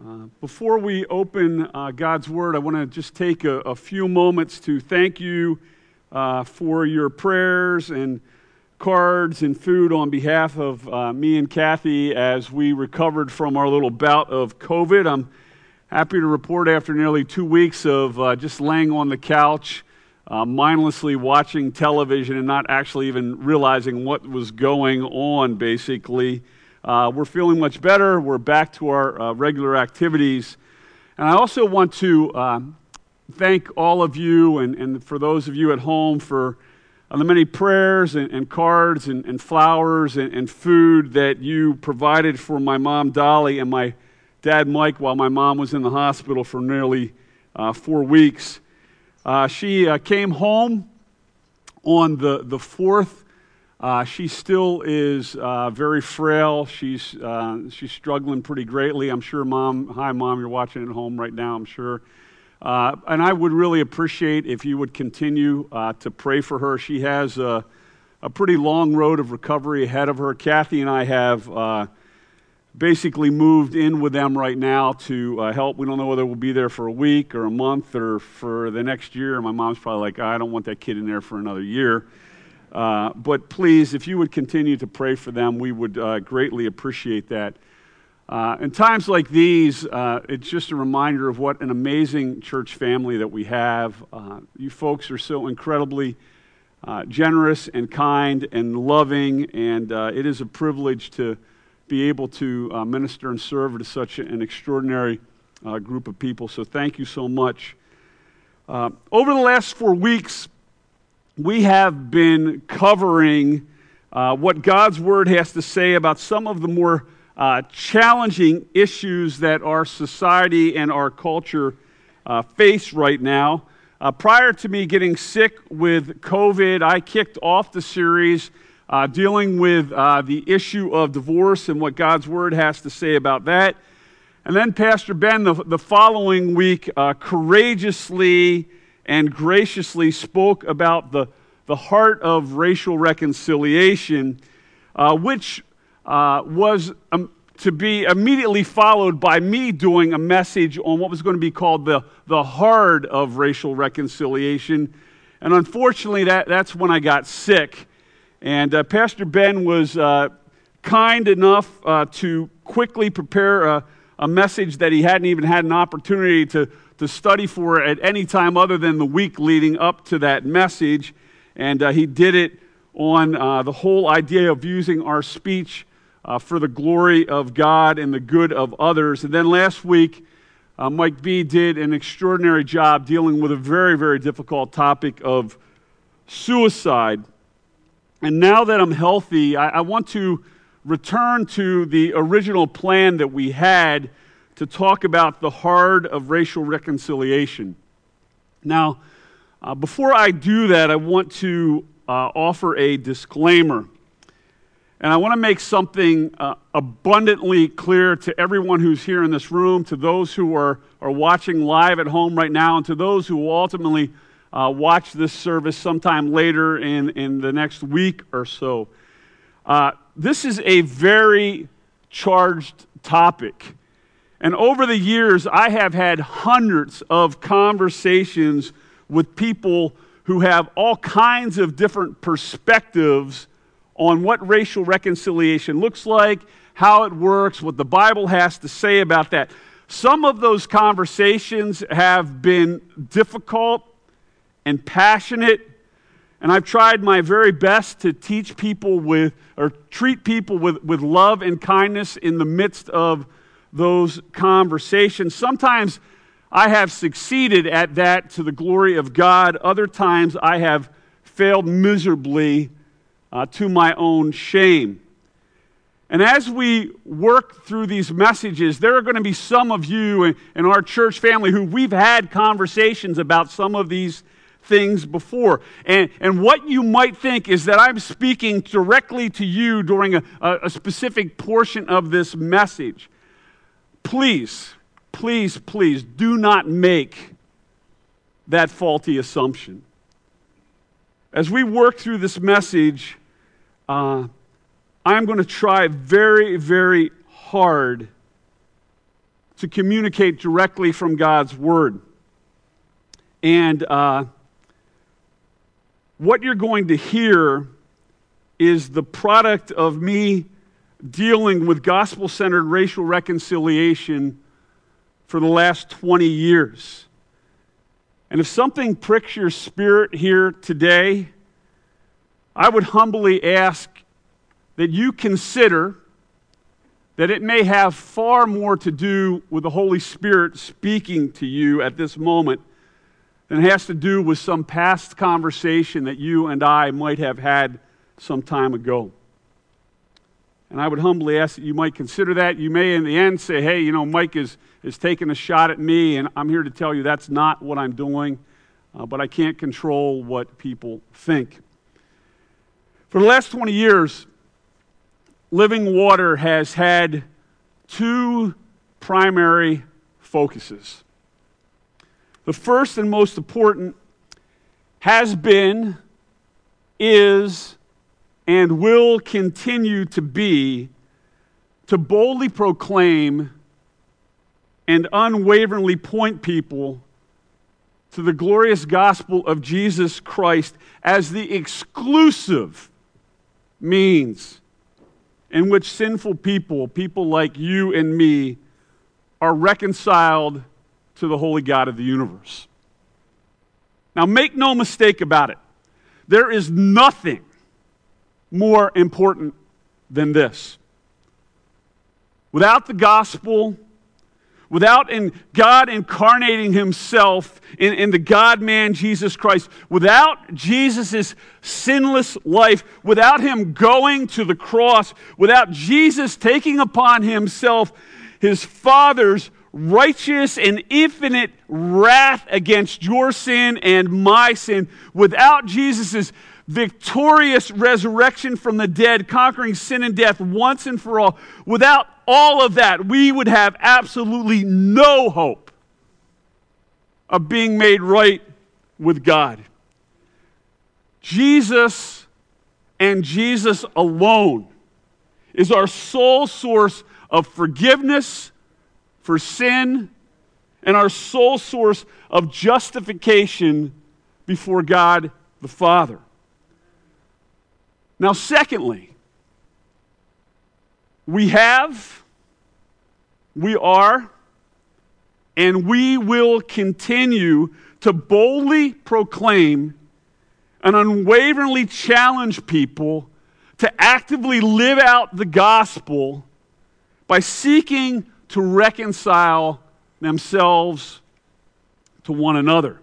Uh, before we open uh, God's Word, I want to just take a, a, few moments to thank you uh, for your prayers and cards and food on behalf of uh, me and Kathy as we recovered from our little bout of COVID. I'm happy to report after nearly two weeks of uh, just laying on the couch, uh, mindlessly watching television and not actually even realizing what was going on, basically. Uh, we're feeling much better. We're back to our uh, regular activities. And I also want to uh, thank all of you and, and for those of you at home for uh, the many prayers and, and cards and, and flowers and, and, food that you provided for my mom, Dolly, and my dad, Mike, while my mom was in the hospital for nearly uh, four weeks. Uh, she came home on the, the 4th uh, she still is uh, very frail. She's, uh, she's struggling pretty greatly. I'm sure, Mom, hi, Mom, you're watching at home right now, I'm sure. Uh, and I would really appreciate if you would continue uh, to pray for her. She has a, a, pretty long road of recovery ahead of her. Kathy and I have uh, basically moved in with them right now to help. We don't know whether we'll be there for a week or a month or for the next year. My mom's probably like, I don't want that kid in there for another year. Uh, but please, if you would continue to pray for them, we would uh, greatly appreciate that. Uh, in times like these, uh, it's just a reminder of what an amazing church family that we have. Uh, you folks are so incredibly generous and kind and loving, and it is a privilege to be able to minister and serve to such an extraordinary group of people. So thank you so much. over the last four weeks, we have been covering uh, what God's Word has to say about some of the more uh, challenging issues that our society and our culture uh, face right now. Uh, prior to me getting sick with COVID, I kicked off the series uh, dealing with uh, the issue of divorce and what God's Word has to say about that. And then Pastor Ben, the, the following week, courageously and graciously spoke about the, the heart of racial reconciliation, uh, which uh, was um, to be immediately followed by me doing a message on what was going to be called the, the heart of racial reconciliation. And unfortunately, that, that's when I got sick. And uh, Pastor Ben was uh, kind enough uh, to quickly prepare a, a message that he hadn't even had an opportunity to to study for at any time other than the week leading up to that message. And uh, he did it on uh, the whole idea of using our speech uh, for the glory of God and the good of others. And then last week, uh, Mike B did an extraordinary job dealing with a very, very difficult topic of suicide. And now that I'm healthy, I, I want to return to the original plan that we had to talk about the heart of racial reconciliation. Now, uh, before I do that, I want to uh, offer a disclaimer. And I want to make something uh, abundantly clear to everyone who's here in this room, to those who are, are watching live at home right now, and to those who will ultimately uh, watch this service sometime later in, in the next week or so. Uh, this is a very charged topic. And over the years, I have had hundreds of conversations with people who have all kinds of different perspectives on what racial reconciliation looks like, how it works, what the Bible has to say about that. Some of those conversations have been difficult and passionate, and I've tried my very best to teach people with, or treat people with, with love and kindness in the midst of those conversations. Sometimes I have succeeded at that to the glory of God, other times I have failed miserably uh, to my own shame. And as we work through these messages, there are going to be some of you in, in our church family who we've had conversations about some of these things before. And, and what you might think is that I'm speaking directly to you during a, a specific portion of this message please, please, please do not make that faulty assumption. As we work through this message, uh, I'm going to try very, very hard to communicate directly from God's Word. And uh, what you're going to hear is the product of me dealing with gospel centered racial reconciliation for the last 20 years. And if something pricks your spirit here today, I would humbly ask that you consider that it may have far more to do with the Holy Spirit speaking to you at this moment than it has to do with some past conversation that you and I might have had some time ago. And I would humbly ask that you might consider that. You may, in the end, say, hey, you know, Mike is, is taking a shot at me, and I'm here to tell you that's not what I'm doing, uh, but I can't control what people think. For the last 20 years, Living Water has had two primary focuses. The first and most important has been, is, and will continue to be to boldly proclaim and unwaveringly point people to the glorious gospel of Jesus Christ as the exclusive means in which sinful people, people like you and me, are reconciled to the holy God of the universe. Now, make no mistake about it. There is nothing more important than this. Without the gospel, without in God incarnating himself in, in the God man Jesus Christ, without Jesus' sinless life, without him going to the cross, without Jesus taking upon himself his Father's righteous and infinite wrath against your sin and my sin, without Jesus' victorious resurrection from the dead, conquering sin and death once and for all. Without all of that, we would have absolutely no hope of being made right with God. Jesus and Jesus alone is our sole source of forgiveness for sin and our sole source of justification before God the Father. Now, secondly, we have, we are, and we will continue to boldly proclaim and unwaveringly challenge people to actively live out the gospel by seeking to reconcile themselves to one another.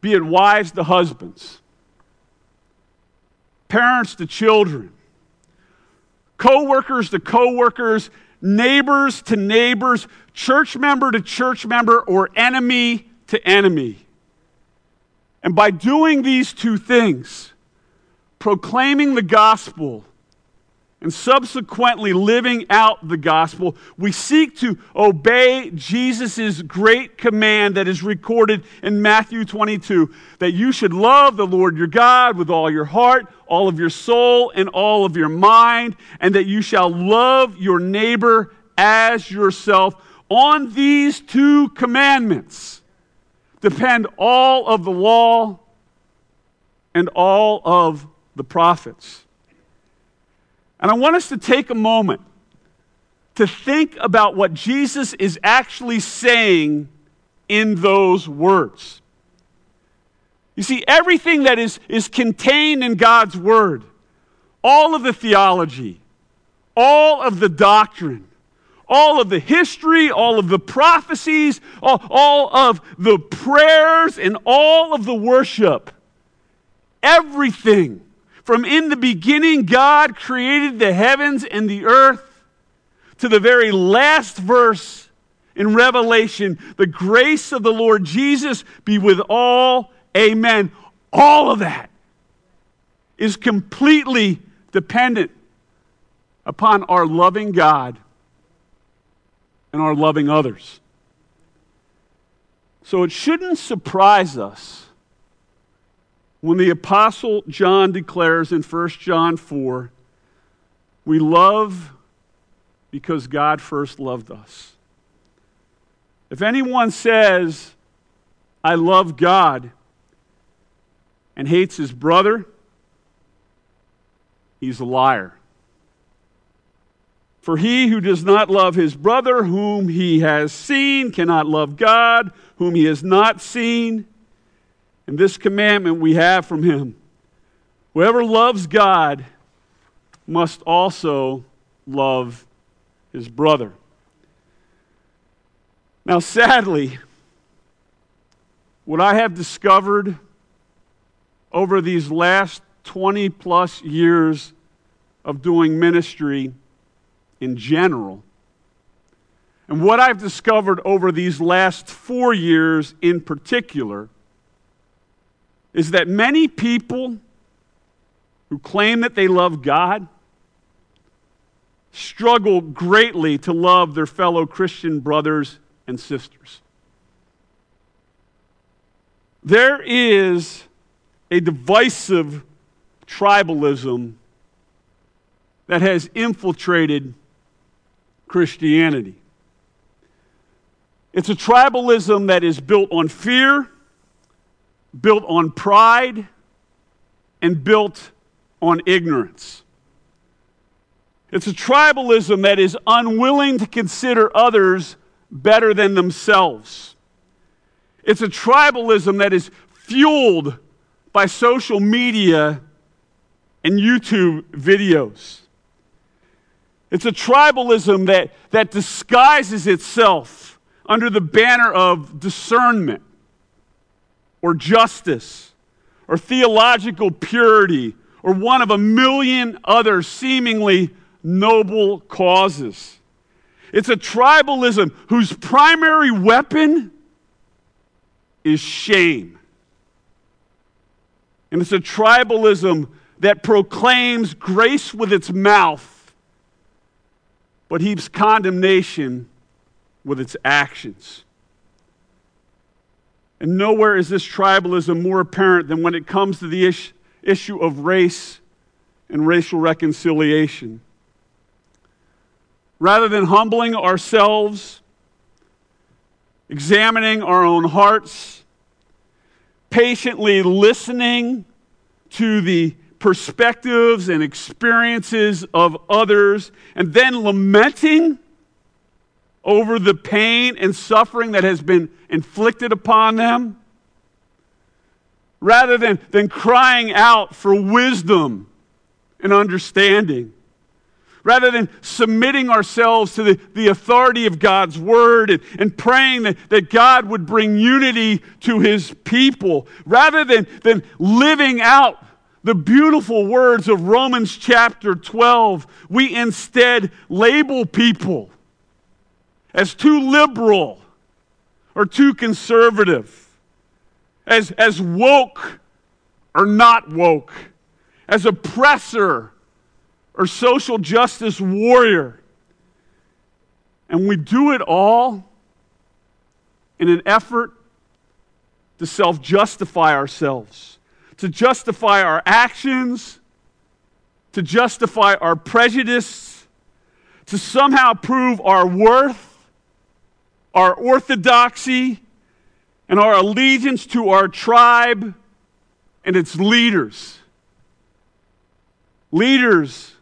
Be it wives to husbands, parents to children, co-workers to co-workers, neighbors to neighbors, church member to church member, or enemy to enemy. And by doing these two things, proclaiming the gospel and subsequently living out the gospel, we seek to obey Jesus' great command that is recorded in Matthew 22 that you should love the Lord your God with all your heart, all of your soul, and all of your mind, and that you shall love your neighbor as yourself. On these two commandments depend all of the law and all of the prophets. And I want us to take a moment to think about what Jesus is actually saying in those words. You see, everything that is, is contained in God's Word, all of the theology, all of the doctrine, all of the history, all of the prophecies, all, all of the prayers, and all of the worship, everything from in the beginning, God created the heavens and the earth, to the very last verse in Revelation, the grace of the Lord Jesus be with all. Amen. All of that is completely dependent upon our loving God and our loving others. So it shouldn't surprise us when the Apostle John declares in 1 John 4, we love because God first loved us. If anyone says, I love God, and hates his brother, he's a liar. For he who does not love his brother, whom he has seen, cannot love God, whom he has not seen. And this commandment we have from him whoever loves God must also love his brother. Now, sadly, what I have discovered over these last 20 plus years of doing ministry in general, and what I've discovered over these last four years in particular, is that many people who claim that they love God struggle greatly to love their fellow Christian brothers and sisters. There is a divisive tribalism that has infiltrated Christianity. It's a tribalism that is built on fear, built on pride, and built on ignorance. It's a tribalism that is unwilling to consider others better than themselves. It's a tribalism that is fueled by social media and YouTube videos. It's a tribalism that, that disguises itself under the banner of discernment or justice or theological purity or one of a million other seemingly noble causes. It's a tribalism whose primary weapon is shame. And it's a tribalism that proclaims grace with its mouth, but heaps condemnation with its actions. And nowhere is this tribalism more apparent than when it comes to the issue of race and racial reconciliation. Rather than humbling ourselves, examining our own hearts, patiently listening to the perspectives and experiences of others, and then lamenting over the pain and suffering that has been inflicted upon them, rather than, than crying out for wisdom and understanding rather than submitting ourselves to the, the authority of God's word and, and praying that, that God would bring unity to his people, rather than, than living out the beautiful words of Romans chapter 12, we instead label people as too liberal or too conservative, as, as woke or not woke, as oppressor or social justice warrior. And we do it all in an effort to self justify ourselves, to justify our actions, to justify our prejudice, to somehow prove our worth, our orthodoxy, and our allegiance to our tribe and its leaders. Leaders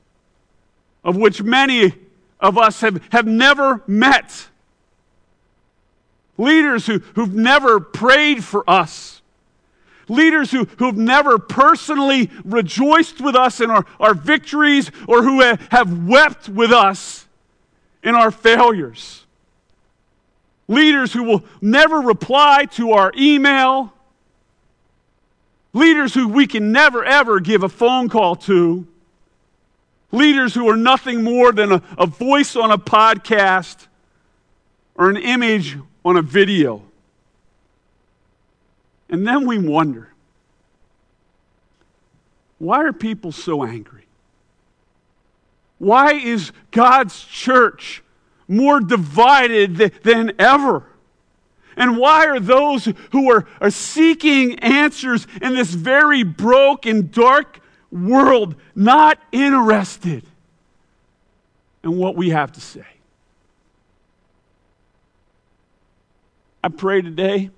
of which many of us have, have never met. Leaders who, who've never prayed for us. Leaders who, who've never personally rejoiced with us in our, our victories or who have, wept with us in our failures. Leaders who will never reply to our email. Leaders who we can never, ever give a phone call to. Leaders who are nothing more than a, a voice on a podcast or an image on a video. And then we wonder why are people so angry? Why is God's church more divided than ever? And why are those who are, are seeking answers in this very broke and dark world not interested in what we have to say. I pray today,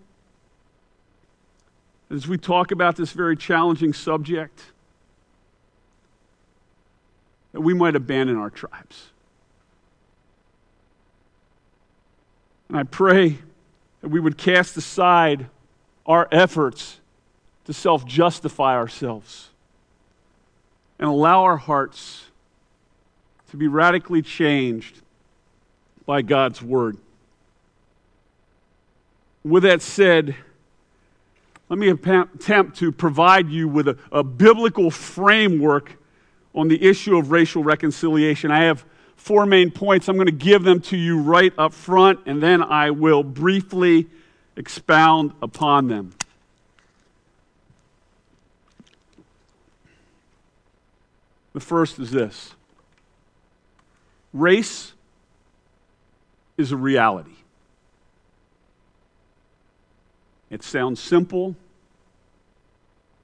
as we talk about this very challenging subject, that we might abandon our tribes. And I pray that we would cast aside our efforts to self justify ourselves and allow our hearts to be radically changed by God's Word. With that said, let me attempt to provide you with a, a, biblical framework on the issue of racial reconciliation. I have four main points. I'm going to give them to you right up front, and then I will briefly expound upon them. The first is this race is a reality. It sounds simple,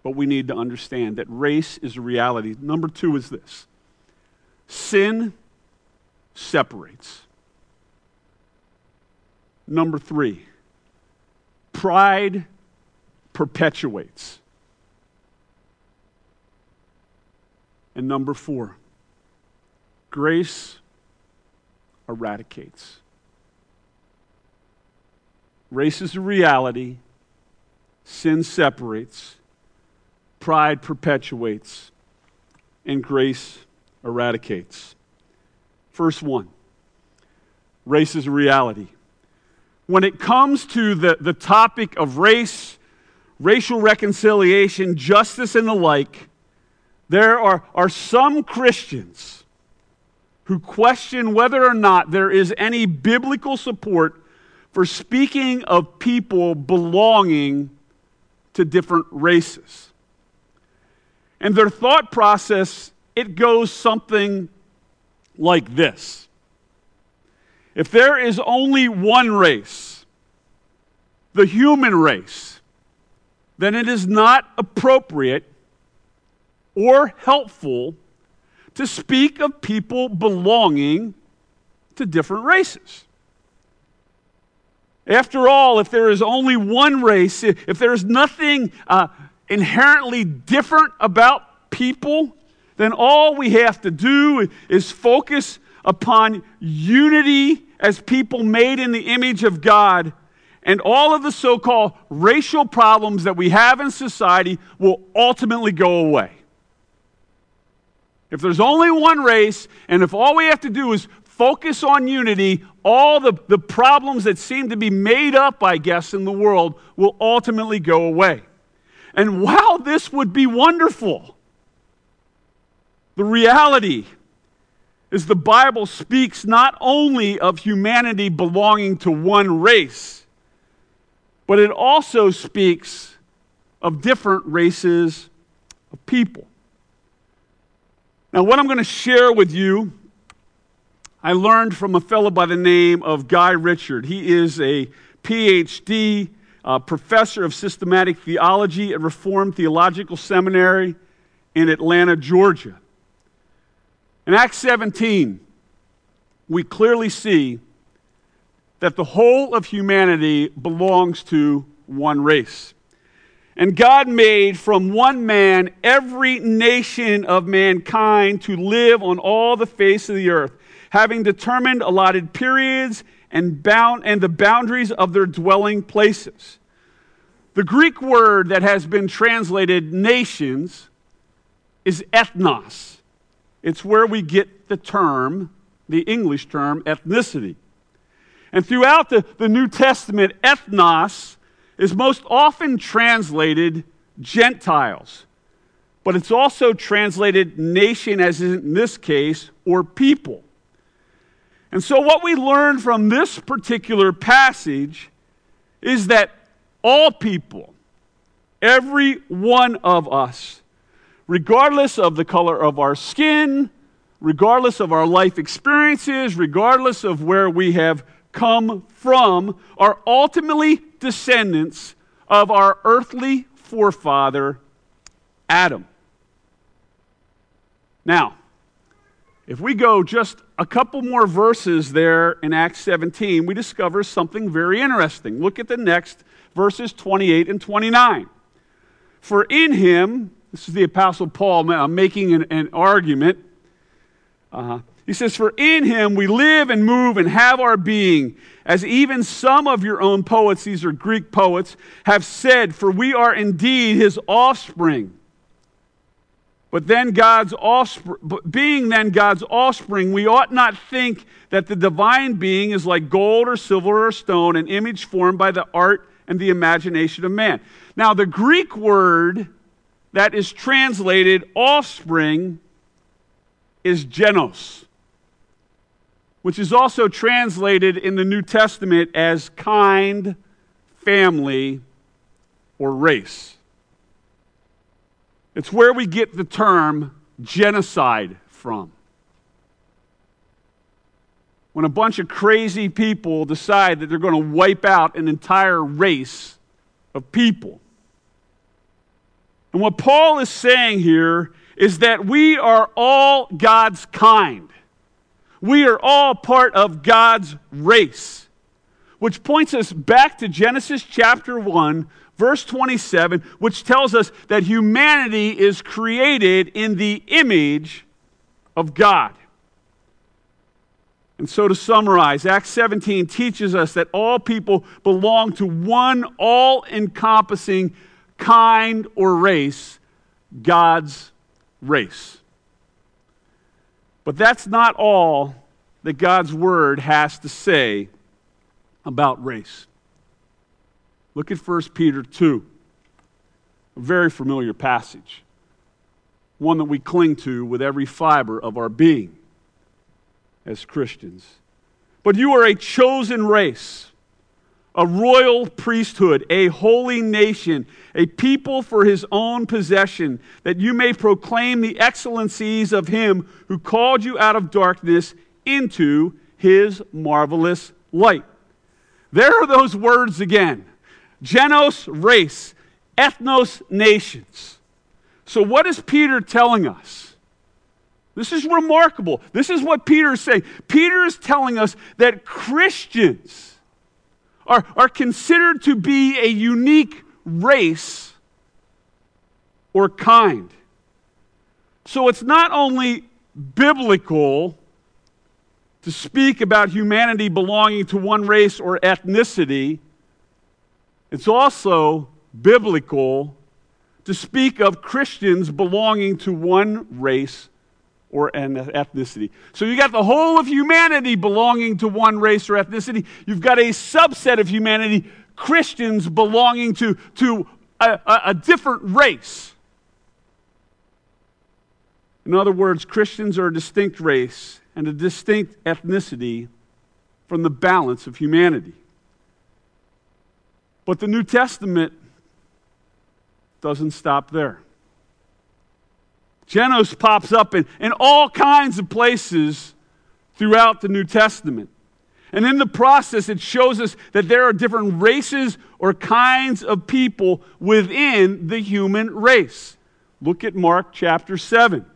but we need to understand that race is a reality. Number two is this sin separates. Number three, pride perpetuates. And number four, grace eradicates. Race is a reality, sin separates, pride perpetuates, and grace eradicates. First one race is a reality. When it comes to the, the topic of race, racial reconciliation, justice, and the like, there are, are some Christians who question whether or not there is any biblical support for speaking of people belonging to different races. And their thought process, it goes something like this If there is only one race, the human race, then it is not appropriate or helpful to speak of people belonging to different races. After all, if there is only one race, if there is nothing uh, inherently different about people, then all we have to do is focus upon unity as people made in the image of God. And all of the so called racial problems that we have in society will ultimately go away. If there's only one race, and if all we have to do is focus on unity, all the, the problems that seem to be made up, I guess, in the world will ultimately go away. And while this would be wonderful. The reality is the Bible speaks not only of humanity belonging to one race, but it also speaks of different races of people. Now, what I'm going to share with you, I learned from a fellow by the name of Guy Richard. He is a PhD uh, professor of systematic theology at Reformed Theological Seminary in Atlanta, Georgia. In Acts 17, we clearly see that the whole of humanity belongs to one race. And God made from one man every nation of mankind to live on all the face of the earth, having determined allotted periods and, bound, and the boundaries of their dwelling places. The Greek word that has been translated nations is ethnos. It's where we get the term, the English term, ethnicity. And throughout the, the New Testament, ethnos is most often translated Gentiles, but it's also translated nation, as in this case, or people. And so, what we learn from this particular passage is that all people, every one of us, regardless of the color of our skin, regardless of our life experiences, regardless of where we have come from, are ultimately descendants of our earthly forefather, Adam. Now, if we go just a couple more verses there in Acts 17, we discover something very interesting. Look at the next verses 28 and 29. For in him, this is the Apostle Paul making an, an argument. Uh, he says, For in him we live and move and have our being, as even some of your own poets, these are Greek poets, have said, For we are indeed his offspring. But then God's offspring, being then God's offspring, we ought not think that the divine being is like gold or silver or stone, an image formed by the art and the imagination of man. Now, the Greek word that is translated offspring is genos, which is also translated in the New Testament as kind, family, or race. It's where we get the term genocide from. When a bunch of crazy people decide that they're going to wipe out an entire race of people. And what Paul is saying here is that we are all God's kind. We are all part of God's race, which points us back to Genesis chapter 1, verse 27, which tells us that humanity is created in the image of God. And so, to summarize, Acts 17 teaches us that all people belong to one all encompassing kind or race, God's race. But that's not all that God's word has to say about race. Look at 1 Peter 2, a very familiar passage, one that we cling to with every fiber of our being as Christians. But you are a chosen race, a royal priesthood, a holy nation, a people for his own possession, that you may proclaim the excellencies of him who called you out of darkness into his marvelous light. There are those words again Genos, race. Ethnos, nations. So, what is Peter telling us? This is remarkable. This is what Peter is saying. Peter is telling us that Christians are, are considered to be a unique race or kind. So, it's not only biblical to speak about humanity belonging to one race or ethnicity it's also biblical to speak of Christians belonging to one race or an ethnicity. So you got the whole of humanity belonging to one race or ethnicity. You've got a subset of humanity, Christians belonging to, to a, a, a different race. In other words, Christians are a distinct race and a distinct ethnicity from the balance of humanity. But the New Testament doesn't stop there. Genos pops up in, in all kinds of places throughout the New Testament. And in the process, it shows us that there are different races or kinds of people within the human race. Look at Mark chapter 7.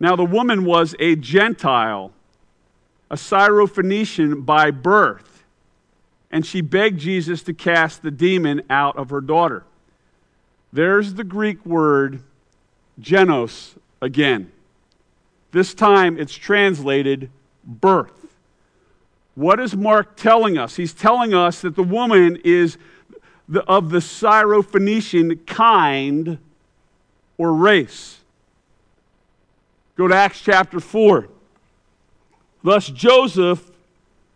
Now, the woman was a Gentile, a Syrophoenician by birth and she begged Jesus to cast the demon out of her daughter. There's the Greek word genos again. This time it's translated birth. What is Mark telling us? He's telling us that the woman is the, of the Syrophoenician kind or race. Go to Acts chapter 4. Thus Joseph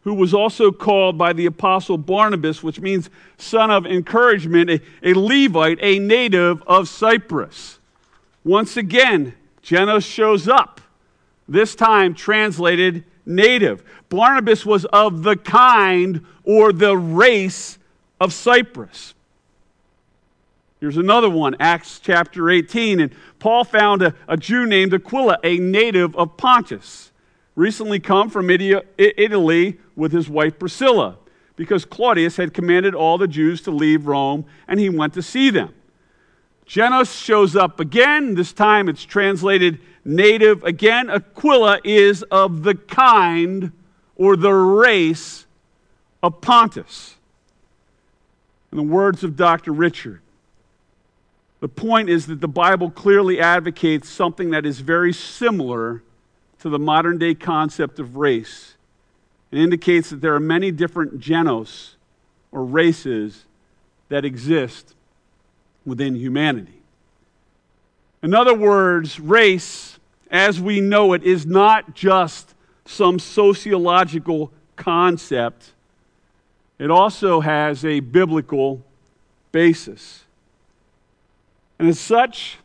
who was also called by the apostle Barnabas, which means son of encouragement, a, a Levite, a native of Cyprus. Once again, Genos shows up, this time translated native. Barnabas was of the kind or the race of Cyprus. Here's another one, Acts chapter 18. And Paul found a, a Jew named Aquila, a native of Pontus recently come from Italy with his wife Priscilla because Claudius had commanded all the Jews to leave Rome and he went to see them. Genos shows up again. This time it's translated native. Again, Aquila is of the kind or the race of Pontus. In the words of Dr. Richard, the point is that the Bible clearly advocates something that is very similar to the modern day concept of race. It indicates that there are many different genos or races that exist within humanity. In other words, race, as we know it, is not just some sociological concept, it also has a biblical basis. And as such,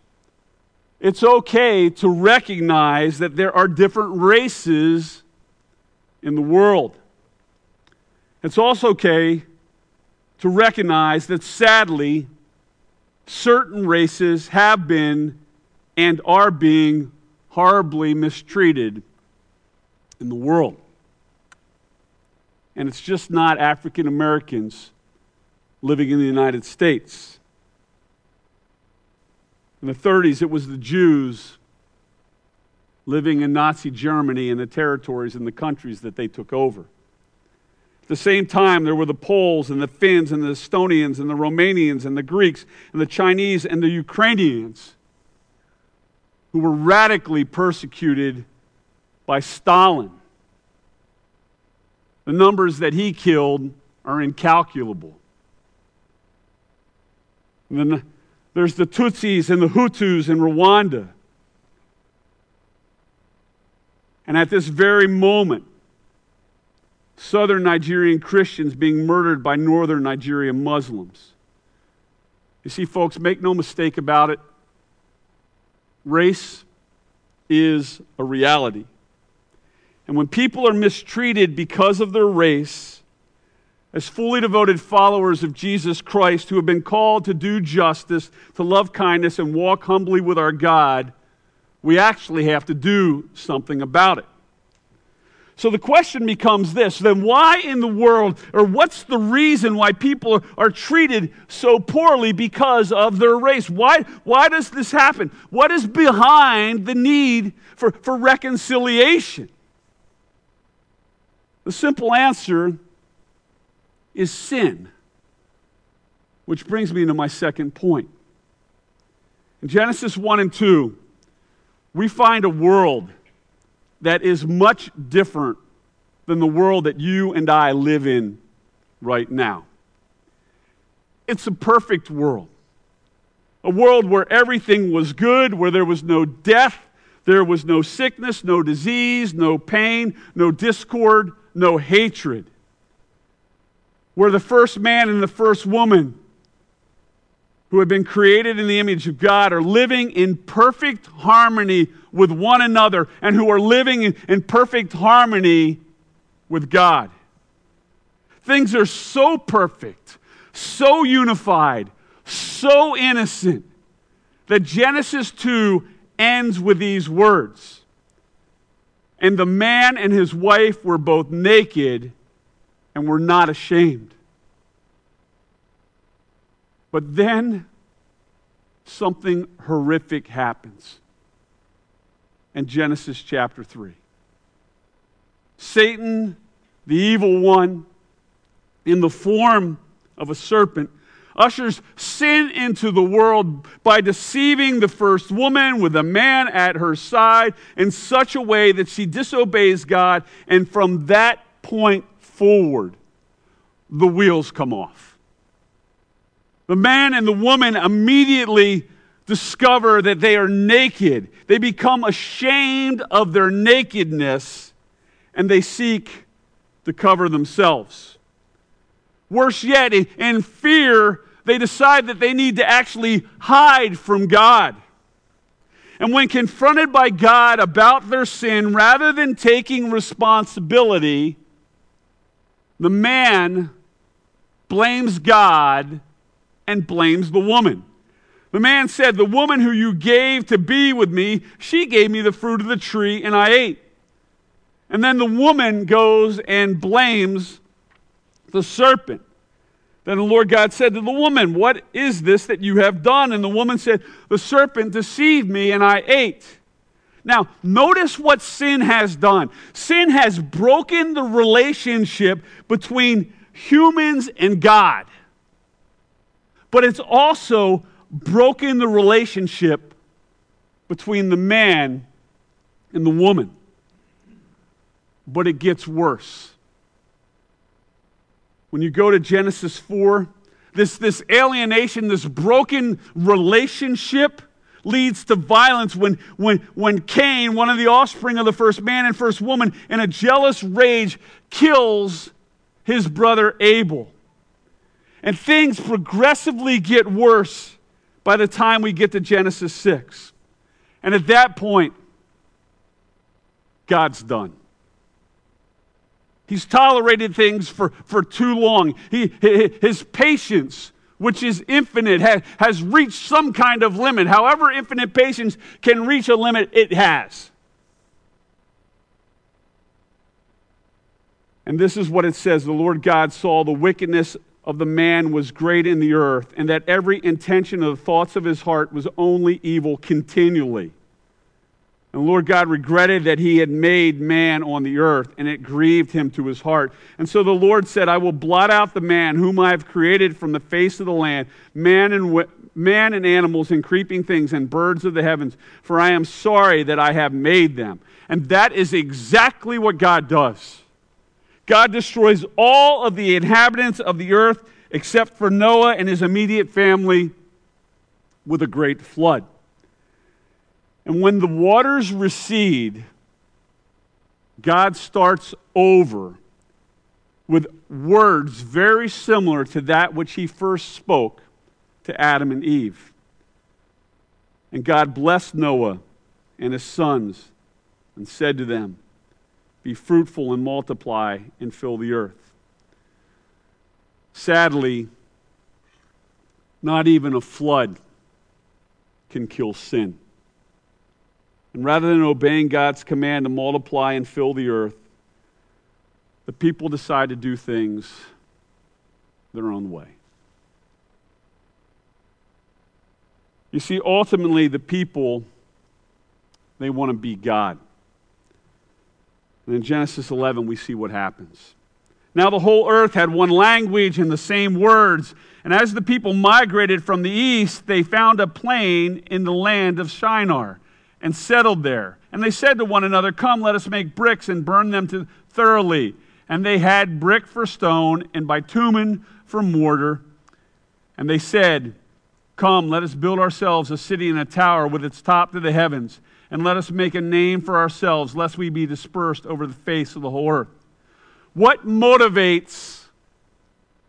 it's okay to recognize that there are different races in the world. It's also okay to recognize that sadly, certain races have been and are being horribly mistreated in the world. And it's just not African Americans living in the United States. In the 30s, it was the Jews living in Nazi Germany and the territories and the countries that they took over the same time, there were the Poles and the Finns and the Estonians and the Romanians and the Greeks and the Chinese and the Ukrainians who were radically persecuted by Stalin. The numbers that he killed are incalculable. And then there's the Tutsis and the Hutus in Rwanda. And at this very moment, southern Nigerian Christians being murdered by northern Nigerian Muslims. You see, folks, make no mistake about it. Race is a reality. And when people are mistreated because of their race, as fully devoted followers of Jesus Christ who have been called to do justice, to love kindness, and walk humbly with our God, we actually have to do something about it. So the question becomes this then why in the world, or what's the reason why people are, treated so poorly because of their race? Why, why does this happen? What is behind the need for, for reconciliation? The simple answer is sin, which brings me to my second point. In Genesis 1 and 2, we find a world that is much different than the world that you and I live in right now. It's a perfect world. A world where everything was good, where there was no death, there was no sickness, no disease, no pain, no discord, no hatred. Where the first man and the first woman who have been created in the image of God are living in perfect harmony with one another and who are living in, perfect harmony with God. Things are so perfect, so unified, so innocent that Genesis 2 ends with these words. And the man and his wife were both naked and were not ashamed. But then something horrific happens in Genesis chapter 3. Satan, the evil one, in the form of a serpent, ushers sin into the world by deceiving the first woman with a man at her side in such a way that she disobeys God, and from that point forward, the wheels come off. The man and the woman immediately discover that they are naked. They become ashamed of their nakedness and they seek to cover themselves. Worse yet, in fear, they decide that they need to actually hide from God. And when confronted by God about their sin, rather than taking responsibility, the man blames God and blames the woman. The man said, The woman who you gave to be with me, she gave me the fruit of the tree and I ate. And then the woman goes and blames the serpent. Then the Lord God said to the woman, What is this that you have done? And the woman said, The serpent deceived me and I ate. Now, notice what sin has done. Sin has broken the relationship between humans and God, but it's also broken the relationship between the man and the woman. But it gets worse. When you go to Genesis 4, this, this alienation, this broken relationship, leads to violence when, when, when Cain, one of the offspring of the first man and first woman, in a jealous rage kills his brother Abel. And things progressively get worse by the time we get to Genesis 6. And at that point, God's done. He's tolerated things for, for too long. He, his patience which is infinite, has reached some kind of limit. However, infinite patience can reach a limit, it has. And this is what it says The Lord God saw the wickedness of the man was great in the earth, and that every intention of the thoughts of his heart was only evil continually. And Lord God regretted that he had made man on the earth, and it grieved him to his heart. And so the Lord said, I will blot out the man whom I have created from the face of the land, man and, man and animals and creeping things and birds of the heavens, for I am sorry that I have made them. And that is exactly what God does. God destroys all of the inhabitants of the earth except for Noah and his immediate family with a great flood. And when the waters recede, God starts over with words very similar to that which he first spoke to Adam and Eve. And God blessed Noah and his sons and said to them, Be fruitful and multiply and fill the earth. Sadly, not even a flood can kill sin. And rather than obeying God's command to multiply and fill the earth, the people decide to do things their own way. You see, ultimately, the people, they want to be God. And in Genesis 11, we see what happens. Now, the whole earth had one language and the same words. And as the people migrated from the east, they found a plain in the land of Shinar and settled there. And they said to one another, Come, let us make bricks and burn them thoroughly. And they had brick for stone and bitumen for mortar. And they said, Come, let us build ourselves a city and a tower with its top to the heavens, and let us make a name for ourselves, lest we be dispersed over the face of the whole earth. What motivates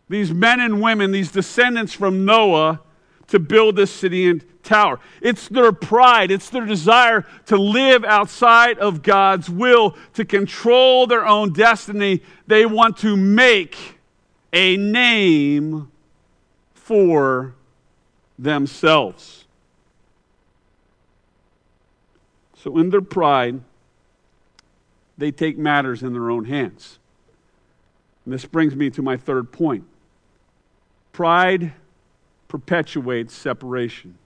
these men and women, these descendants from Noah, to build this city and tower. It's their pride, it's their desire to live outside of God's will, to control their own destiny. They want to make a name for themselves. So, in their pride, they take matters in their own hands. And this brings me to my third point. Pride perpetuates separation.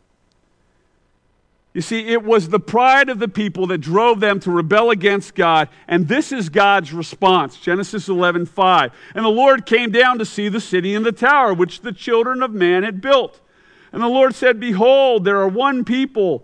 You see, it was the pride of the people that drove them to rebel against God, and this is God's response. Genesis 11, 5. And the Lord came down to see the city and the tower, which the children of man had built. And the Lord said, Behold, there are one people,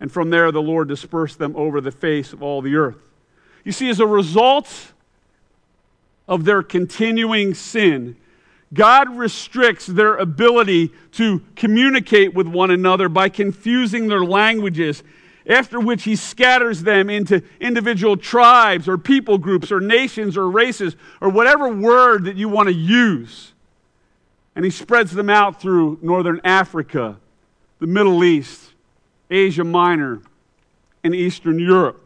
And from there, the Lord dispersed them over the face of all the earth. You see, as a result of their continuing sin, God restricts their ability to communicate with one another by confusing their languages, after which He scatters them into individual tribes or people groups or nations or races or whatever word that you want to use. And He spreads them out through northern Africa, the Middle East, Asia Minor, and Eastern Europe.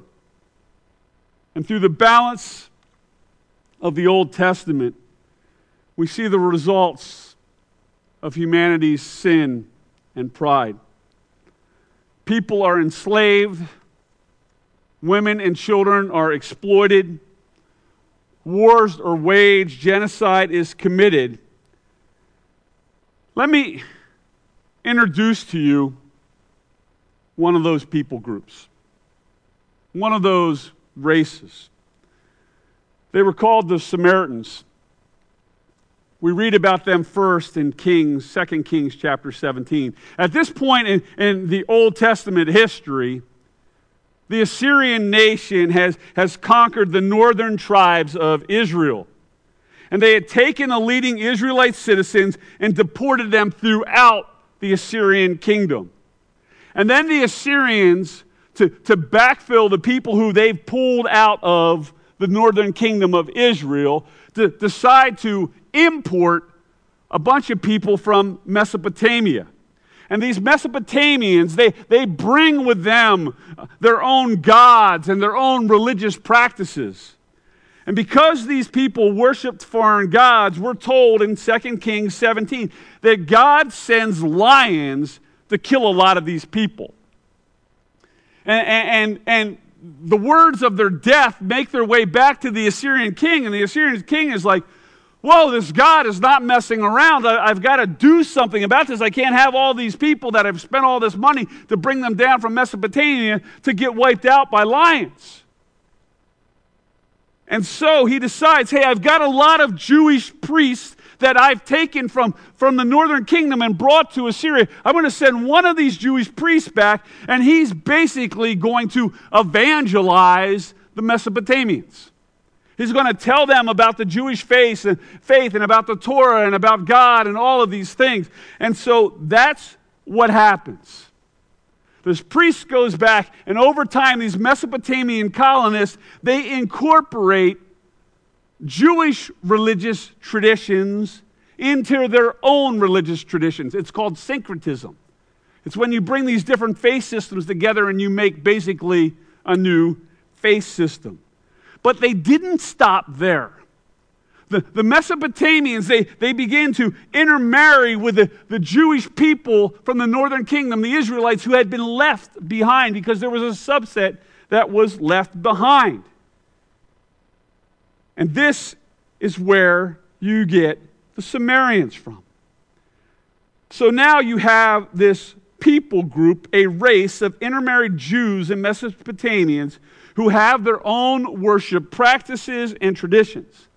And through the balance of the Old Testament, we see the results of humanity's sin and pride. People are enslaved, women and children are exploited, wars are waged, genocide is committed. Let me introduce to you one of those people groups, one of those races. They were called the Samaritans. We read about them first in Kings, 2 Kings chapter 17. At this point in, in the Old Testament history, the Assyrian nation has, has conquered the northern tribes of Israel. And they had taken the leading Israelite citizens and deported them throughout the Assyrian kingdom. And then the Assyrians, to, to backfill the people who they've pulled out of the northern kingdom of Israel, to decide to import a bunch of people from Mesopotamia. And these Mesopotamians, they, they bring with them their own gods and their own religious practices. And because these people worshiped foreign gods, we're told in 2 Kings 17 that God sends lions to kill a lot of these people. And, and, and the words of their death make their way back to the Assyrian king, and the Assyrian king is like, Whoa, this God is not messing around. I, have got to do something about this. I can't have all these people that have spent all this money to bring them down from Mesopotamia to get wiped out by lions. And so he decides hey, I've got a lot of Jewish priests that I've taken from, from the northern kingdom and brought to Assyria. I'm going to send one of these Jewish priests back, and he's basically going to evangelize the Mesopotamians. He's going to tell them about the Jewish faith and faith and about the Torah and about God and all of these things. And so that's what happens. This priest goes back, and over time, these Mesopotamian colonists, they incorporate Jewish religious traditions into their own religious traditions. It's called syncretism. It's when you bring these different faith systems together and you make basically a new faith system. But they didn't stop there. The, the Mesopotamians, they, they began to intermarry with the, the Jewish people from the northern kingdom, the Israelites, who had been left behind because there was a subset that was left behind. And this is where you get the Samaritans from. So now you have this people group, a race of intermarried Jews and Mesopotamians who have their own worship practices and traditions.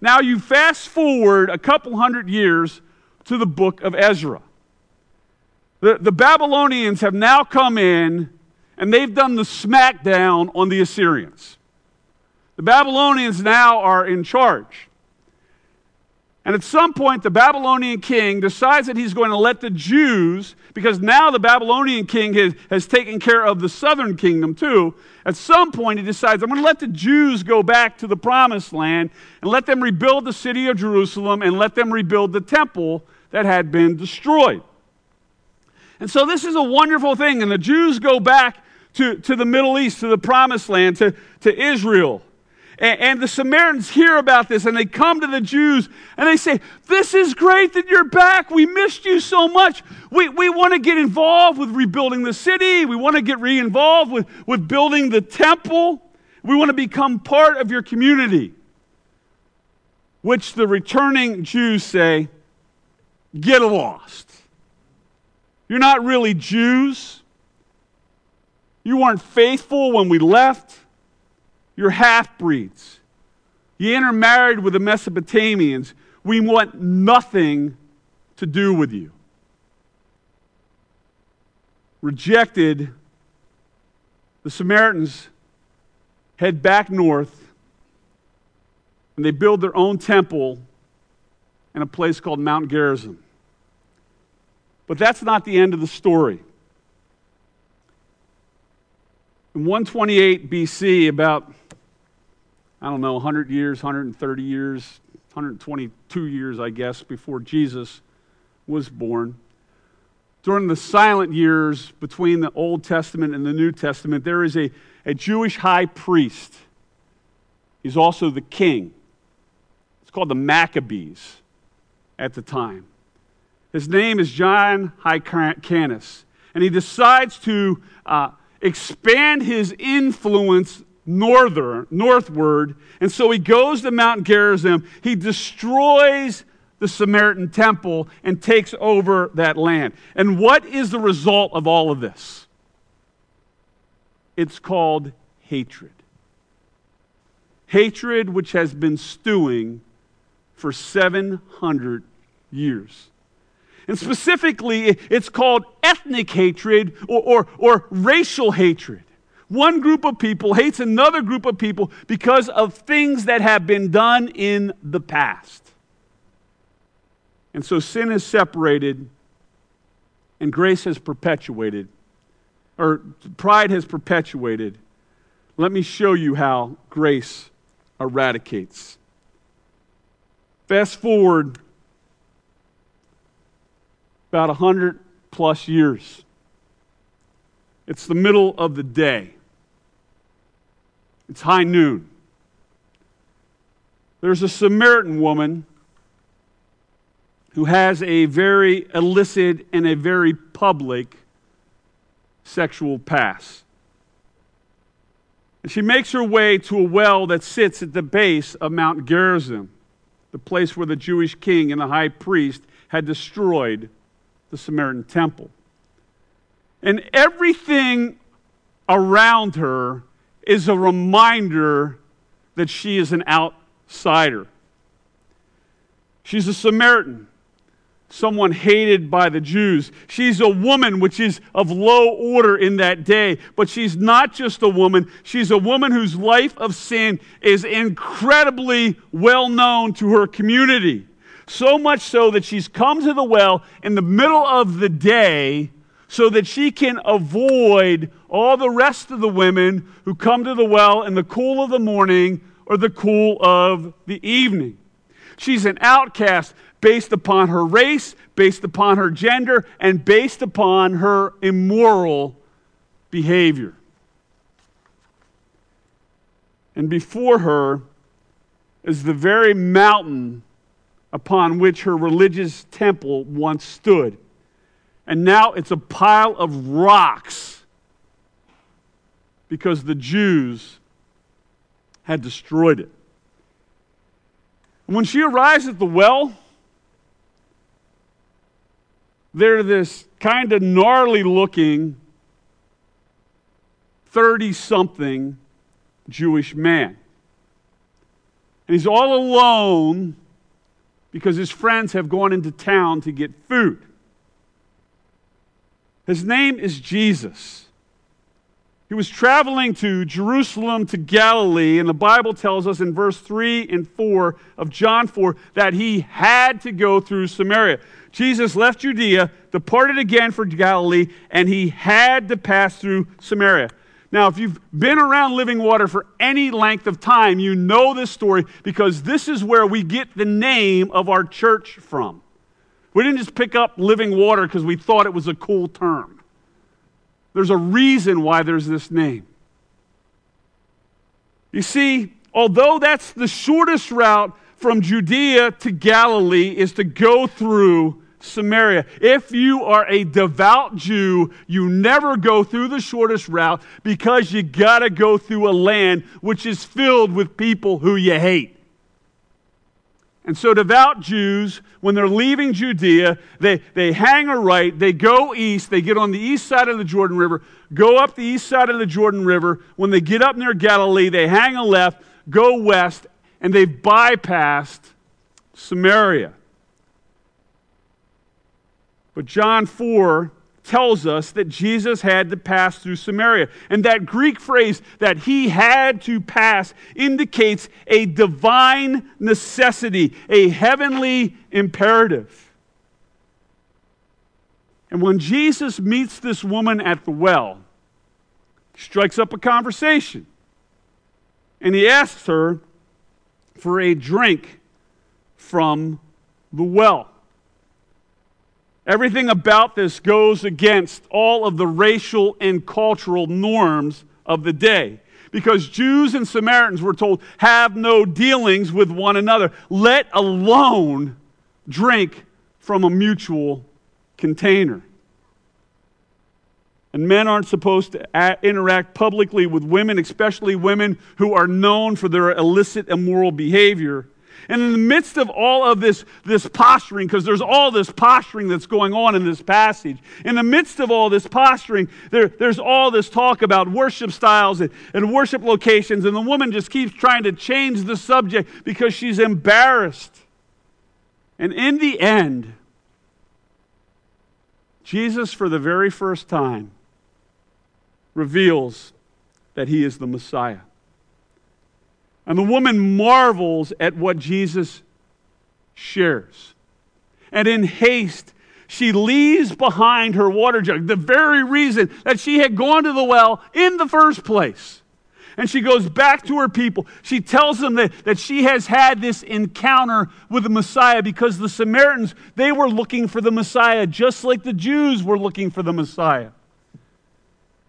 Now you fast forward a couple hundred years to the book of Ezra. The, the Babylonians have now come in and they've done the smackdown on the Assyrians. The Babylonians now are in charge. And at some point, the Babylonian king decides that he's going to let the Jews, because now the Babylonian king has, has taken care of the southern kingdom too. At some point, he decides, I'm going to let the Jews go back to the promised land and let them rebuild the city of Jerusalem and let them rebuild the temple that had been destroyed. And so this is a wonderful thing. And the Jews go back to, to the Middle East, to the promised land, to, to Israel. And, and the Samaritans hear about this and they come to the Jews and they say, This is great that you're back. We missed you so much. We, we want to get involved with rebuilding the city. We want to get re involved with, with building the temple. We want to become part of your community. Which the returning Jews say, Get lost. You're not really Jews. You weren't faithful when we left. You're half breeds. You intermarried with the Mesopotamians. We want nothing to do with you. Rejected, the Samaritans head back north and they build their own temple in a place called Mount Gerizim. But that's not the end of the story. In 128 BC, about I don't know, 100 years, 130 years, 122 years, I guess, before Jesus was born. during the silent years between the Old Testament and the New Testament, there is a, a Jewish high priest. He's also the king. It's called the Maccabees at the time. His name is John Hyrcanus, and he decides to uh, expand his influence northern, northward, and so he goes to Mount Gerizim. He destroys the Samaritan temple and takes over that land. And what is the result of all of this? It's called hatred. Hatred which has been stewing for 700 years. And specifically, it's called ethnic hatred or, or, or, racial hatred. One group of people hates another group of people because of things that have been done in the past. And so sin is separated and grace has perpetuated, or pride has perpetuated. Let me show you how grace eradicates. Fast forward about 100 plus years. It's the middle of the day. It's high noon. There's a Samaritan woman who has a very illicit and a very public sexual past. And she makes her way to a well that sits at the base of Mount Gerizim, the place where the Jewish king and the high priest had destroyed the Samaritan temple. And everything around her is a reminder that she is an outsider. She's a Samaritan someone hated by the Jews. She's a woman, which is of low order in that day. But she's not just a woman, she's a woman whose life of sin is incredibly well known to her community. So much so that she's come to the well in the middle of the day so that she can avoid all the rest of the women who come to the well in the cool of the morning or the cool of the evening. She's an outcast based upon her race, based upon her gender, and based upon her immoral behavior. And before her is the very mountain upon which her religious temple once stood. And now it's a pile of rocks because the Jews had destroyed it. when she arrives at the well, they're this kind of gnarly looking 30 something Jewish man. And he's all alone because his friends have gone into town to get food. His name is Jesus. He was traveling to Jerusalem to Galilee, and the Bible tells us in verse 3 and 4 of John 4 that he had to go through Samaria. Jesus left Judea, departed again for Galilee, and he had to pass through Samaria. Now, if you've been around living water for any length of time, you know this story because this is where we get the name of our church from. We didn't just pick up living water because we thought it was a cool term. There's a reason why there's this name. You see, although that's the shortest route from Judea to Galilee is to go through Samaria. If you are a devout Jew, you never go through the shortest route because you got to go through a land which is filled with people who you hate. And so, devout Jews, when they're leaving Judea, they, they hang a right, they go east, they get on the east side of the Jordan River, go up the east side of the Jordan River. When they get up near Galilee, they hang a left, go west, and they've bypassed Samaria. But John 4 tells us that Jesus had to pass through Samaria. And that Greek phrase that he had to pass indicates a divine necessity, a heavenly imperative. And when Jesus meets this woman at the well, strikes up a conversation. And he asks her for a drink from the well. Everything about this goes against all of the racial and cultural norms of the day. Because Jews and Samaritans were told, have no dealings with one another, let alone drink from a mutual container. And men aren't supposed to interact publicly with women, especially women who are known for their illicit, immoral behavior. And in the midst of all of this, this posturing, because there's all this posturing that's going on in this passage, in the midst of all this posturing, there, there's all this talk about worship styles and, and worship locations, and the woman just keeps trying to change the subject because she's embarrassed. And in the end, Jesus, for the very first time, reveals that he is the Messiah. And the woman marvels at what Jesus shares. And in haste, she leaves behind her water jug, the very reason that she had gone to the well in the first place. And she goes back to her people. She tells them that, that she has had this encounter with the Messiah because the Samaritans, they were looking for the Messiah just like the Jews were looking for the Messiah.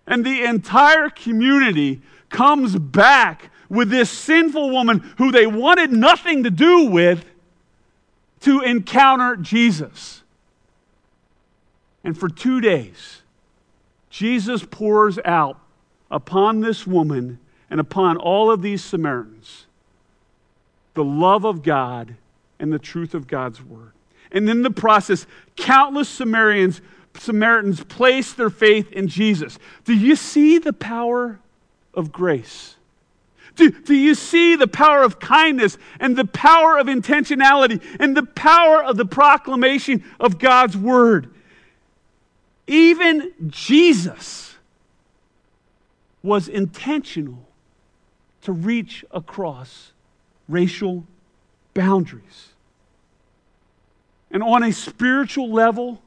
And the entire community comes back with this sinful woman who they wanted nothing to do with to encounter Jesus. And for two days, Jesus pours out upon this woman and upon all of these Samaritans the love of God and the truth of God's word. And in the process, countless Samaritans Samaritans placed their faith in Jesus. Do you see the power of grace? Do, do you see the power of kindness and the power of intentionality and the power of the proclamation of God's word? Even Jesus was intentional to reach across racial boundaries. And on a spiritual level,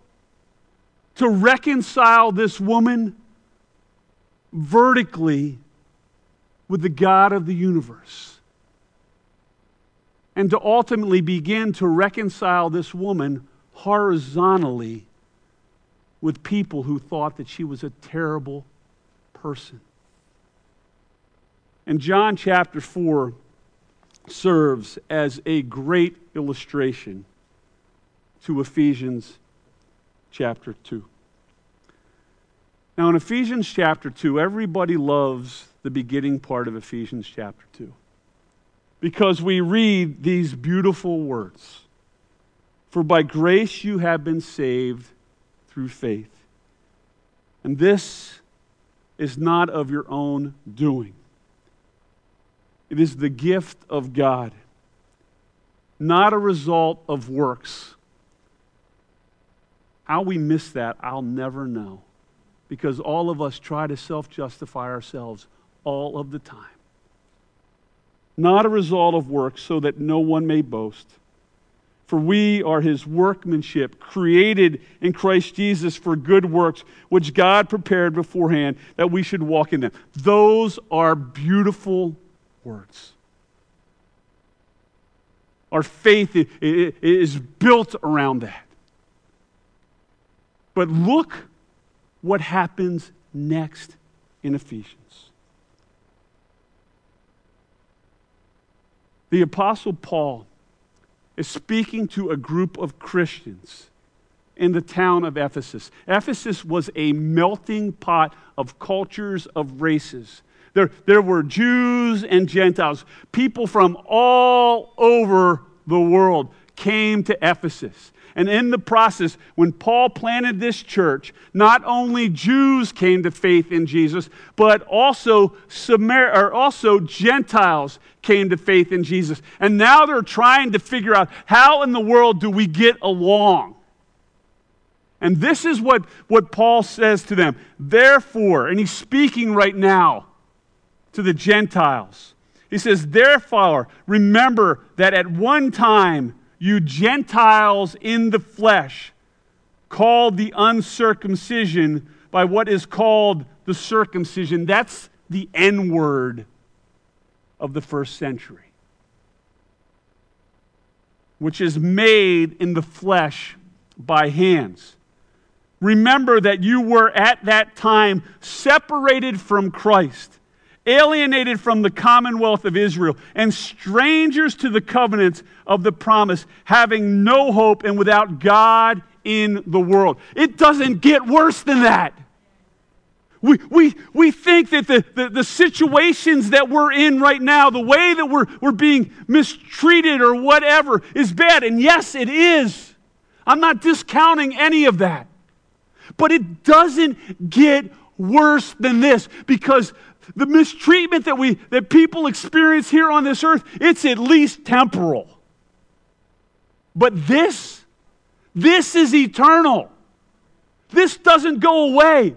to reconcile this woman vertically with the God of the universe. And to ultimately begin to reconcile this woman horizontally with people who thought that she was a terrible person. And John chapter 4 serves as a great illustration to Ephesians chapter 2. Now, in Ephesians chapter 2, everybody loves the beginning part of Ephesians chapter 2 because we read these beautiful words For by grace you have been saved through faith. And this is not of your own doing, it is the gift of God, not a result of works how we miss that, I'll never know. Because all of us try to self justify ourselves all of the time. Not a result of works, so that no one may boast. For we are his workmanship, created in Christ Jesus for good works, which God prepared beforehand that we should walk in them. Those are beautiful words. Our faith is built around that. But look what happens next in Ephesians. The Apostle Paul is speaking to a group of Christians in the town of Ephesus. Ephesus was a melting pot of cultures, of races. There, there were Jews and Gentiles. People from all over the world came to Ephesus. And in the process, when Paul planted this church, not only Jews came to faith in Jesus, but also Samar- or also Gentiles came to faith in Jesus. And now they're trying to figure out how in the world do we get along? And this is what, what Paul says to them. Therefore, and he's speaking right now to the Gentiles. He says, Therefore, remember that at one time you Gentiles in the flesh, called the uncircumcision by what is called the circumcision. That's the N word of the first century, which is made in the flesh by hands. Remember that you were at that time separated from Christ, alienated from the commonwealth of Israel, and strangers to the covenants of the promise, having no hope and without God in the world. It doesn't get worse than that. We, we, we think that the, the, the, situations that we're in right now, the way that we're, we're being mistreated or whatever, is bad. And yes, it is. I'm not discounting any of that. But it doesn't get worse than this because the mistreatment that, we, that people experience here on this earth, it's at least temporal. But this, this is eternal. This doesn't go away.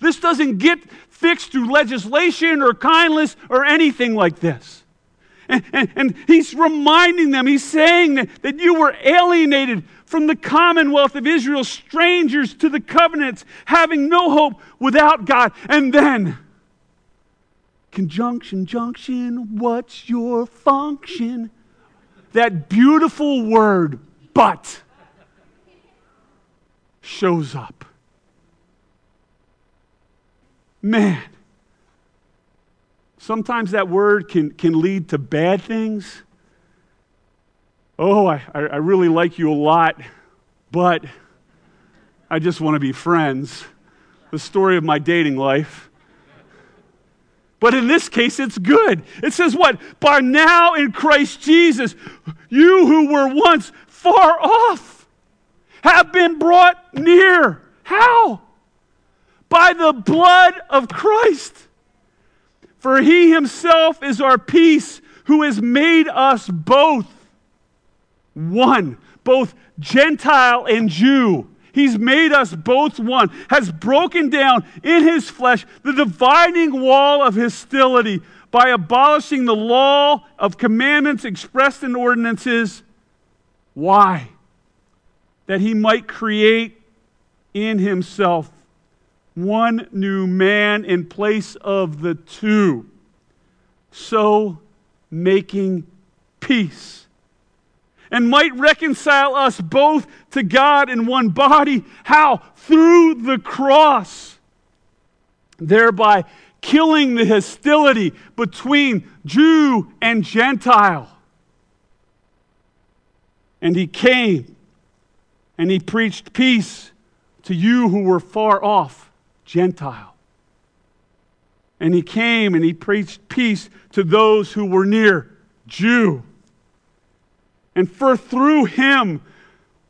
This doesn't get fixed through legislation or kindness or anything like this. And, and, and, he's reminding them, he's saying that, that you were alienated from the commonwealth of Israel, strangers to the covenants, having no hope without God. And then, conjunction, junction, what's your function? That beautiful word, but, shows up. Man, sometimes that word can, can lead to bad things. Oh, I, I really like you a lot, but I just want to be friends. The story of my dating life. But in this case, it's good. It says what? By now in Christ Jesus, you who were once far off have been brought near. How? by the blood of Christ. For he himself is our peace, who has made us both one, both Gentile and Jew. He's made us both one, has broken down in his flesh the dividing wall of hostility by abolishing the law of commandments expressed in ordinances. Why? That he might create in himself one new man in place of the two, so making peace, and might reconcile us both to God in one body. How? Through the cross, thereby killing the hostility between Jew and Gentile. And he came and he preached peace to you who were far off Gentile. And he came and he preached peace to those who were near, Jew. And for through him,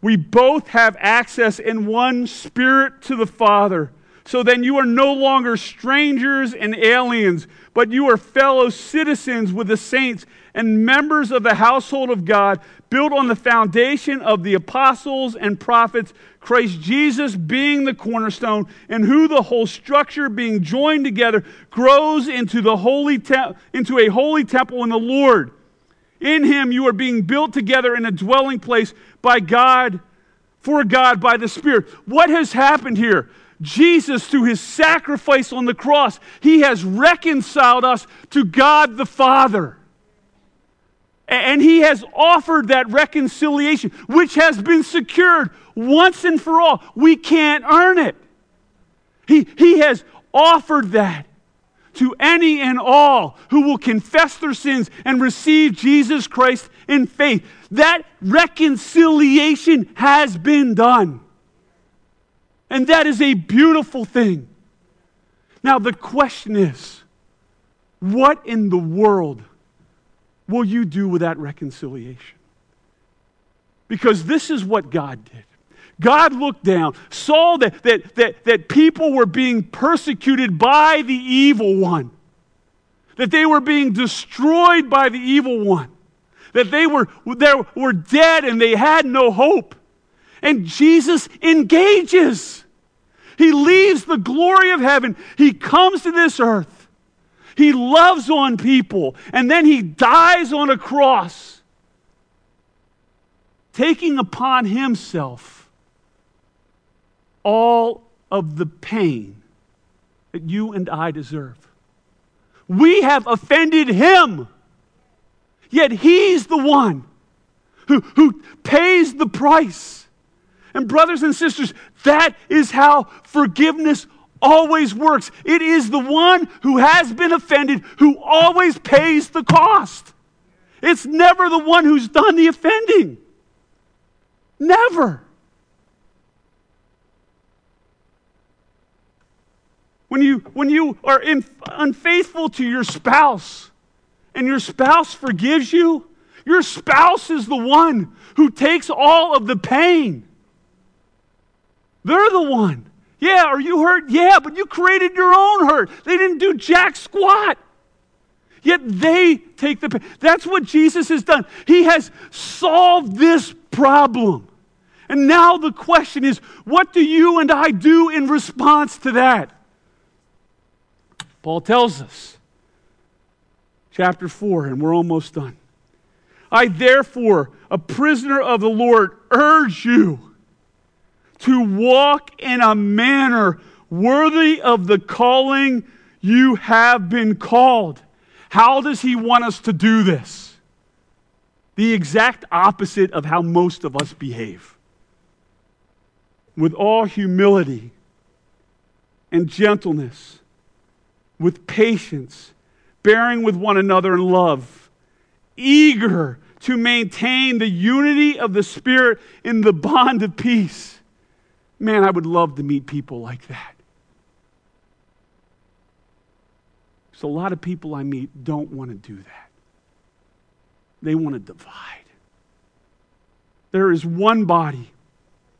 we both have access in one spirit to the Father. So then you are no longer strangers and aliens, but you are fellow citizens with the saints and members of the household of God, built on the foundation of the apostles and prophets, Christ Jesus being the cornerstone, and who the whole structure being joined together grows into the holy te- into a holy temple in the Lord. In him you are being built together in a dwelling place by God for God by the Spirit. What has happened here? Jesus, through his sacrifice on the cross, he has reconciled us to God the Father. And he has offered that reconciliation, which has been secured once and for all. We can't earn it. He, he has offered that to any and all who will confess their sins and receive Jesus Christ in faith. That reconciliation has been done. And that is a beautiful thing. Now, the question is what in the world will you do with that reconciliation? Because this is what God did. God looked down, saw that, that, that, that people were being persecuted by the evil one, that they were being destroyed by the evil one, that they were, they were dead and they had no hope. And Jesus engages. He leaves the glory of heaven, he comes to this earth he loves on people, and then he dies on a cross, taking upon himself all of the pain that you and I deserve. We have offended him, yet he's the one who, who pays the price. And, brothers and sisters, that is how forgiveness always works. It is the one who has been offended who always pays the cost. It's never the one who's done the offending. Never. When you, when you are in, unfaithful to your spouse and your spouse forgives you, your spouse is the one who takes all of the pain. They're the one. Yeah, are you hurt? Yeah, but you created your own hurt. They didn't do jack squat. Yet they take the pain. That's what Jesus has done. He has solved this problem. And now the question is what do you and I do in response to that? Paul tells us, chapter 4, and we're almost done. I, therefore, a prisoner of the Lord, urge you to walk in a manner worthy of the calling you have been called. How does he want us to do this? The exact opposite of how most of us behave. With all humility and gentleness, with patience, bearing with one another in love, eager to maintain the unity of the Spirit in the bond of peace. Man, I would love to meet people like that. So, a lot of people I meet don't want to do that. They want to divide. There is one body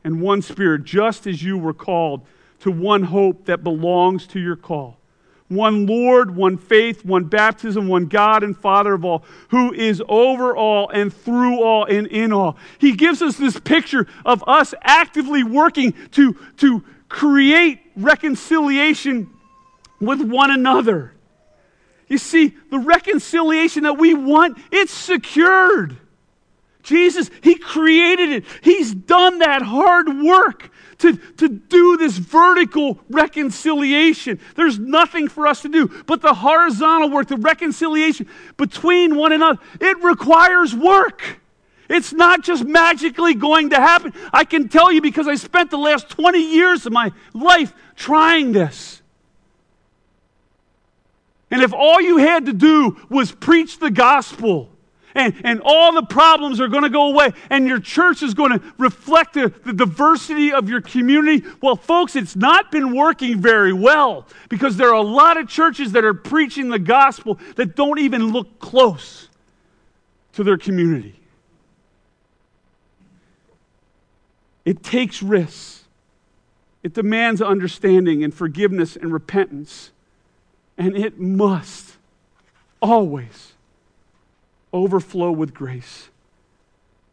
and one spirit, just as you were called to one hope that belongs to your call one Lord, one faith, one baptism, one God and Father of all, who is over all and through all and in all. He gives us this picture of us actively working to, to create reconciliation with one another. You see, the reconciliation that we want, it's secured. Jesus, He created it. He's done that hard work to, to do this vertical reconciliation. There's nothing for us to do. But the horizontal work, the reconciliation between one another, it requires work. It's not just magically going to happen. I can tell you because I spent the last 20 years of my life trying this. And if all you had to do was preach the gospel, and, and all the problems are going to go away, and your church is going to reflect the, the diversity of your community. Well, folks, it's not been working very well because there are a lot of churches that are preaching the gospel that don't even look close to their community. It takes risks. It demands understanding and forgiveness and repentance. And it must always overflow with grace.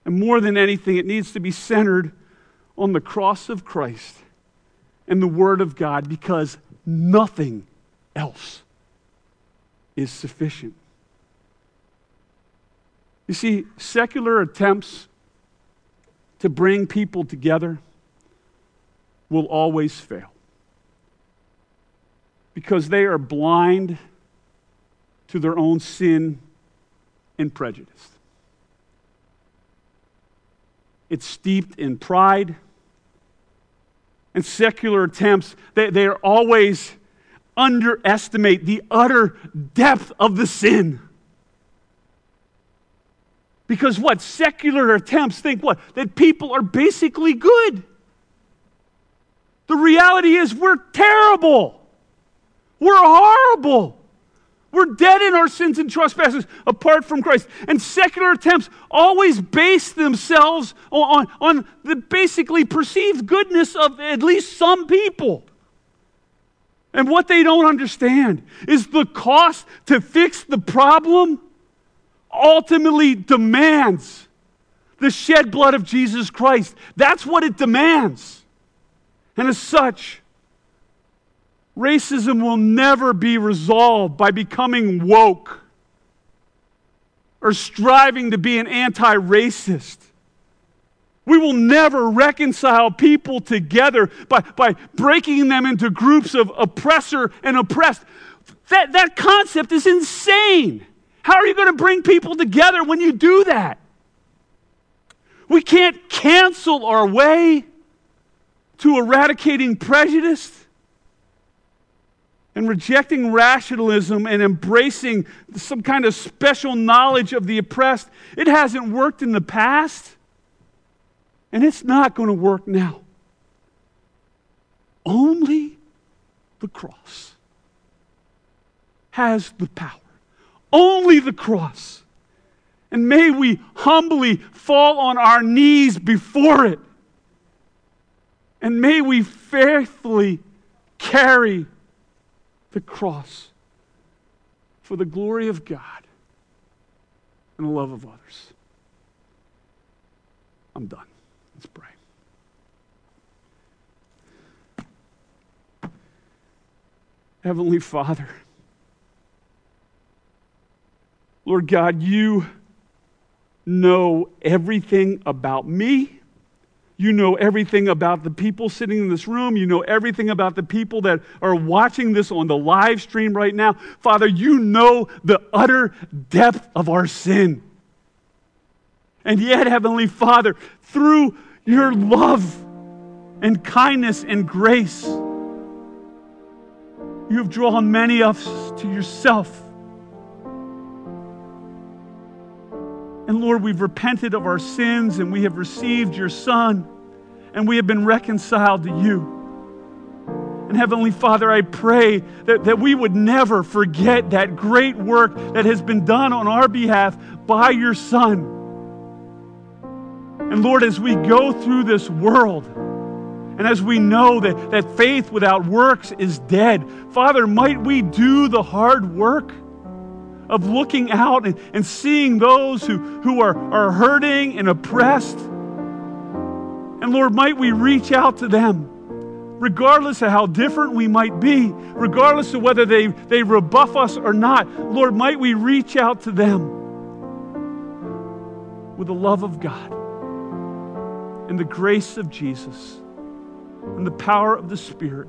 And more than anything, it needs to be centered on the cross of Christ and the Word of God because nothing else is sufficient. You see, secular attempts to bring people together will always fail because they are blind to their own sin and prejudiced. It's steeped in pride. And secular attempts, they, they are always underestimate the utter depth of the sin. Because what? Secular attempts think what? That people are basically good. The reality is we're terrible. We're horrible. We're dead in our sins and trespasses apart from Christ. And secular attempts always base themselves on, on, the basically perceived goodness of at least some people. And what they don't understand is the cost to fix the problem ultimately demands the shed blood of Jesus Christ. That's what it demands. And as such, Racism will never be resolved by becoming woke or striving to be an anti racist. We will never reconcile people together by, by breaking them into groups of oppressor and oppressed. That, that concept is insane. How are you going to bring people together when you do that? We can't cancel our way to eradicating prejudice and rejecting rationalism and embracing some kind of special knowledge of the oppressed. It hasn't worked in the past, and it's not going to work now. Only the cross has the power. Only the cross. And may we humbly fall on our knees before it. And may we faithfully carry the cross for the glory of God and the love of others. I'm done. Let's pray. Heavenly Father, Lord God, you know everything about me. You know everything about the people sitting in this room. You know everything about the people that are watching this on the live stream right now. Father, you know the utter depth of our sin. And yet, Heavenly Father, through your love and kindness and grace, you have drawn many of us to yourself. And Lord, we've repented of our sins and we have received your Son and we have been reconciled to you. And Heavenly Father, I pray that, that we would never forget that great work that has been done on our behalf by your Son. And Lord, as we go through this world, and as we know that, that faith without works is dead, Father, might we do the hard work? Of looking out and, and seeing those who, who are, are hurting and oppressed. And Lord, might we reach out to them, regardless of how different we might be, regardless of whether they, they rebuff us or not. Lord, might we reach out to them with the love of God and the grace of Jesus and the power of the Spirit.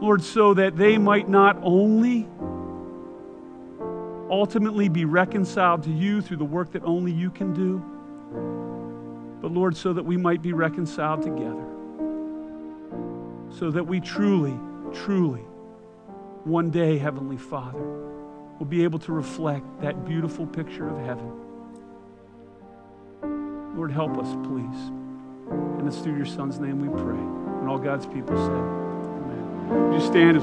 Lord, so that they might not only ultimately be reconciled to you through the work that only you can do. But Lord, so that we might be reconciled together. So that we truly, truly, one day, Heavenly Father, will be able to reflect that beautiful picture of heaven. Lord, help us, please. And it's through your Son's name we pray. And all God's people say, Amen. You stand as we